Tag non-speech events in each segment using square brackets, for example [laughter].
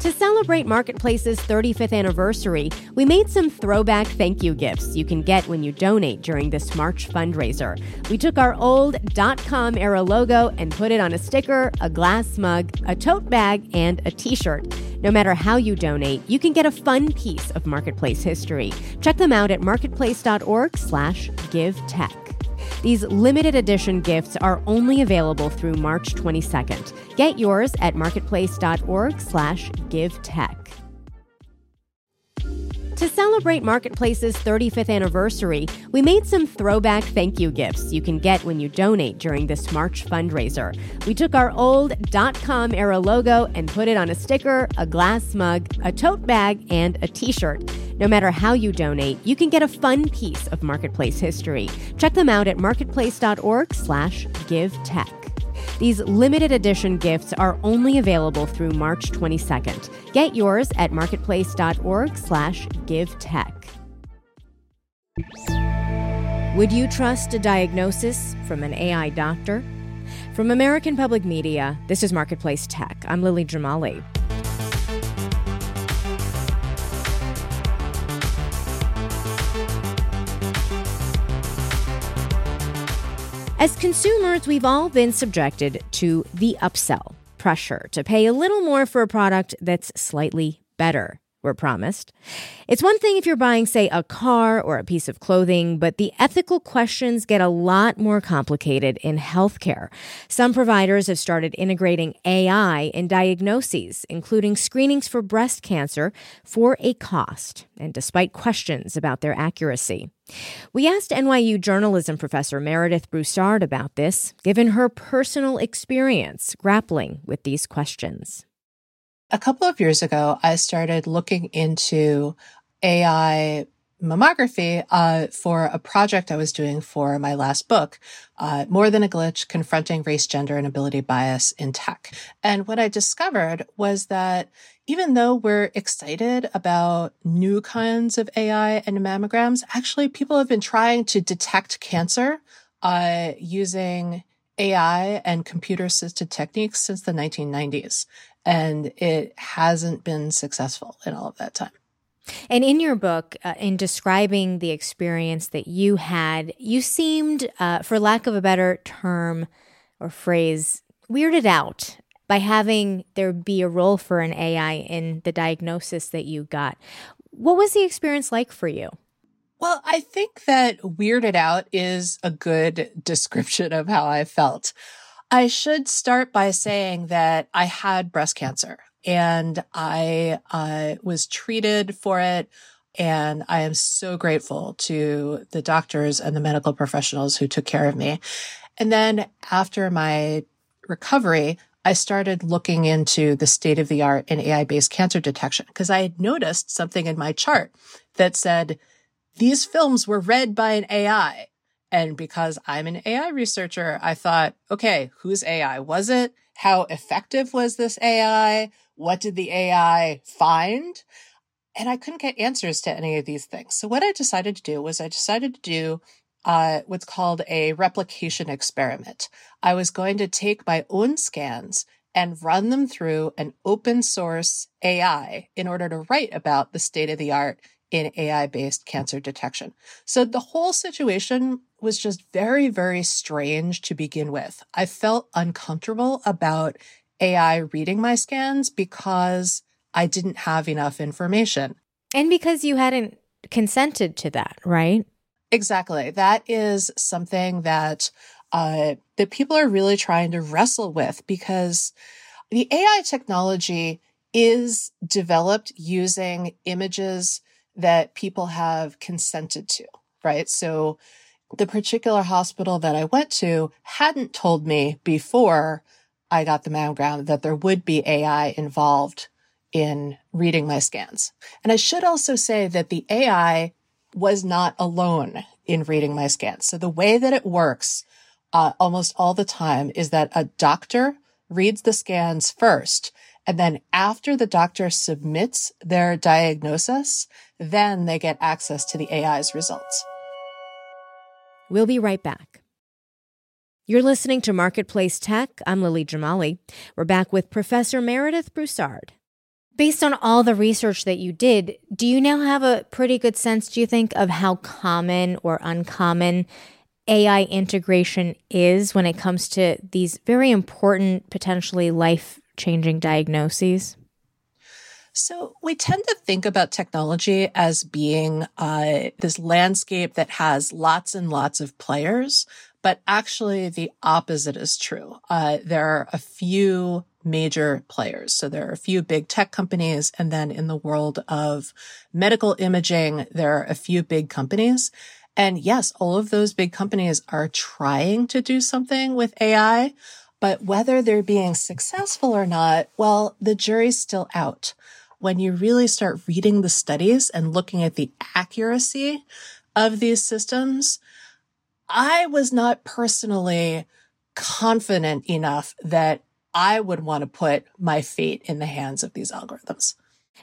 To celebrate Marketplace's 35th anniversary, we made some throwback thank you gifts you can get when you donate during this March fundraiser. We took our old .com era logo and put it on a sticker, a glass mug, a tote bag, and a t-shirt. No matter how you donate, you can get a fun piece of Marketplace history. Check them out at marketplace.org/give-tech. These limited edition gifts are only available through March 22nd. Get yours at marketplace.org/give-tech. To celebrate Marketplace's 35th anniversary, we made some throwback thank you gifts you can get when you donate during this March fundraiser. We took our old .com era logo and put it on a sticker, a glass mug, a tote bag, and a t-shirt. No matter how you donate, you can get a fun piece of Marketplace history. Check them out at marketplace.org/give-tech. These limited edition gifts are only available through March 22nd. Get yours at marketplace.org/give-tech. Would you trust a diagnosis from an AI doctor? From American Public Media, this is Marketplace Tech. I'm Lily Jamali. As consumers, we've all been subjected to the upsell pressure to pay a little more for a product that's slightly better. We're promised. It's one thing if you're buying, say, a car or a piece of clothing, but the ethical questions get a lot more complicated in healthcare. Some providers have started integrating AI in diagnoses, including screenings for breast cancer, for a cost, and despite questions about their accuracy. We asked NYU journalism professor Meredith Broussard about this, given her personal experience grappling with these questions. A couple of years ago, I started looking into AI mammography uh, for a project I was doing for my last book, uh, More Than a Glitch Confronting Race, Gender, and Ability Bias in Tech. And what I discovered was that even though we're excited about new kinds of AI and mammograms, actually people have been trying to detect cancer uh, using AI and computer assisted techniques since the 1990s and it hasn't been successful in all of that time. And in your book, uh, in describing the experience that you had, you seemed, uh, for lack of a better term or phrase, weirded out by having there be a role for an AI in the diagnosis that you got. What was the experience like for you? Well, I think that weirded out is a good [laughs] description of how I felt. I should start by saying that I had breast cancer and I uh, was treated for it. And I am so grateful to the doctors and the medical professionals who took care of me. And then after my recovery, I started looking into the state of the art in AI based cancer detection because I had noticed something in my chart that said these films were read by an AI. And because I'm an AI researcher, I thought, okay, whose AI was it? How effective was this AI? What did the AI find? And I couldn't get answers to any of these things. So what I decided to do was I decided to do uh, what's called a replication experiment. I was going to take my own scans and run them through an open source AI in order to write about the state of the art in AI based cancer detection. So the whole situation was just very, very strange to begin with. I felt uncomfortable about AI reading my scans because I didn't have enough information. And because you hadn't consented to that, right? Exactly. That is something that uh, that people are really trying to wrestle with because the AI technology is developed using images that people have consented to, right? So the particular hospital that I went to hadn't told me before I got the mammogram that there would be AI involved in reading my scans. And I should also say that the AI was not alone in reading my scans. So the way that it works uh, almost all the time is that a doctor reads the scans first and then after the doctor submits their diagnosis, then they get access to the AI's results. We'll be right back. You're listening to Marketplace Tech. I'm Lily Jamali. We're back with Professor Meredith Broussard. Based on all the research that you did, do you now have a pretty good sense, do you think, of how common or uncommon AI integration is when it comes to these very important, potentially life changing diagnoses? So we tend to think about technology as being uh, this landscape that has lots and lots of players, but actually the opposite is true. Uh, there are a few major players. So there are a few big tech companies. And then in the world of medical imaging, there are a few big companies. And yes, all of those big companies are trying to do something with AI, but whether they're being successful or not, well, the jury's still out. When you really start reading the studies and looking at the accuracy of these systems, I was not personally confident enough that I would want to put my fate in the hands of these algorithms.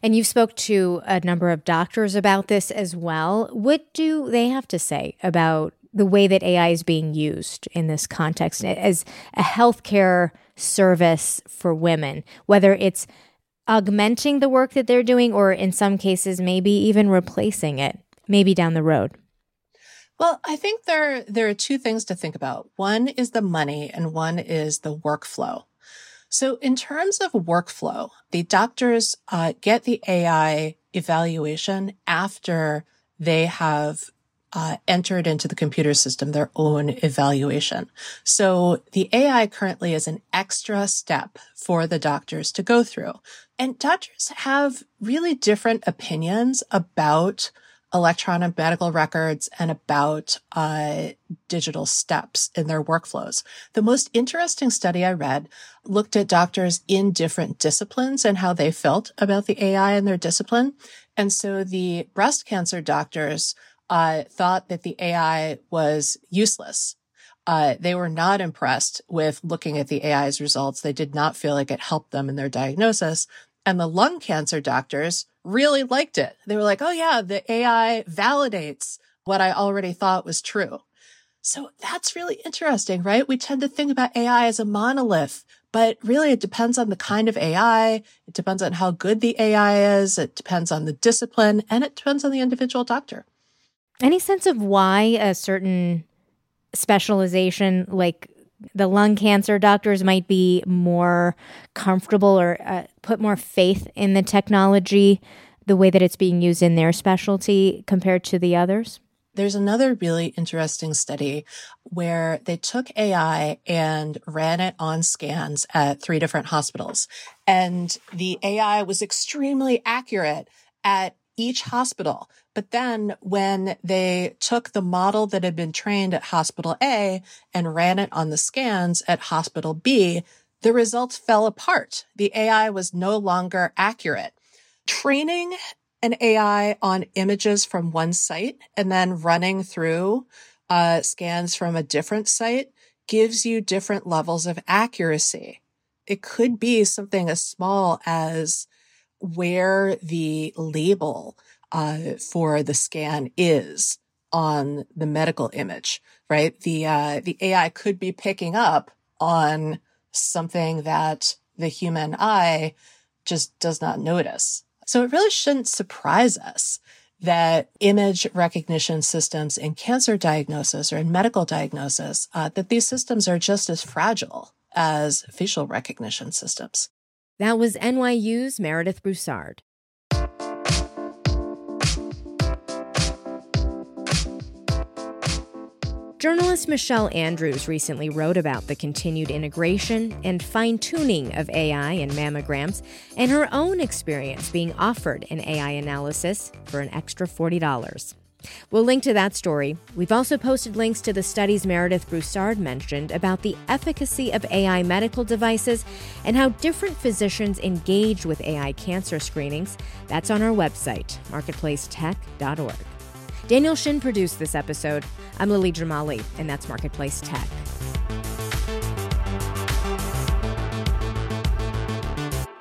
And you've spoke to a number of doctors about this as well. What do they have to say about the way that AI is being used in this context as a healthcare service for women, whether it's augmenting the work that they're doing or in some cases maybe even replacing it, maybe down the road? Well, I think there there are two things to think about. One is the money and one is the workflow. So in terms of workflow, the doctors uh, get the AI evaluation after they have uh, entered into the computer system their own evaluation. So the AI currently is an extra step for the doctors to go through. And doctors have really different opinions about electronic medical records and about uh, digital steps in their workflows. The most interesting study I read looked at doctors in different disciplines and how they felt about the AI in their discipline. And so the breast cancer doctors uh, thought that the AI was useless. Uh, they were not impressed with looking at the AI's results. They did not feel like it helped them in their diagnosis. And the lung cancer doctors really liked it. They were like, oh yeah, the AI validates what I already thought was true. So that's really interesting, right? We tend to think about AI as a monolith, but really it depends on the kind of AI. It depends on how good the AI is. It depends on the discipline and it depends on the individual doctor. Any sense of why a certain specialization like the lung cancer doctors might be more comfortable or uh, put more faith in the technology, the way that it's being used in their specialty compared to the others? There's another really interesting study where they took AI and ran it on scans at three different hospitals. And the AI was extremely accurate at each hospital. But then when they took the model that had been trained at hospital A and ran it on the scans at hospital B, the results fell apart. The AI was no longer accurate. Training an AI on images from one site and then running through uh, scans from a different site gives you different levels of accuracy. It could be something as small as where the label uh, for the scan is on the medical image, right? The uh, the AI could be picking up on something that the human eye just does not notice. So it really shouldn't surprise us that image recognition systems in cancer diagnosis or in medical diagnosis, uh, that these systems are just as fragile as facial recognition systems. That was NYU's Meredith Broussard. Journalist Michelle Andrews recently wrote about the continued integration and fine tuning of AI in mammograms and her own experience being offered an AI analysis for an extra $40. We'll link to that story. We've also posted links to the studies Meredith Broussard mentioned about the efficacy of AI medical devices and how different physicians engage with AI cancer screenings. That's on our website, marketplacetech.org. Daniel Shin produced this episode. I'm Lily Jamali, and that's Marketplace Tech.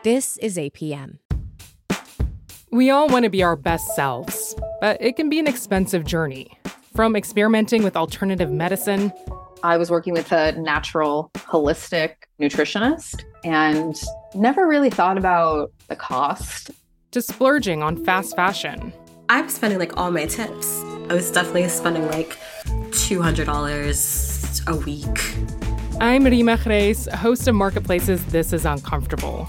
This is APM. We all want to be our best selves, but it can be an expensive journey. From experimenting with alternative medicine, I was working with a natural, holistic nutritionist and never really thought about the cost. To splurging on fast fashion. I'm spending like all my tips. I was definitely spending like $200 a week. I'm Reema Khrais, host of Marketplace's This Is Uncomfortable.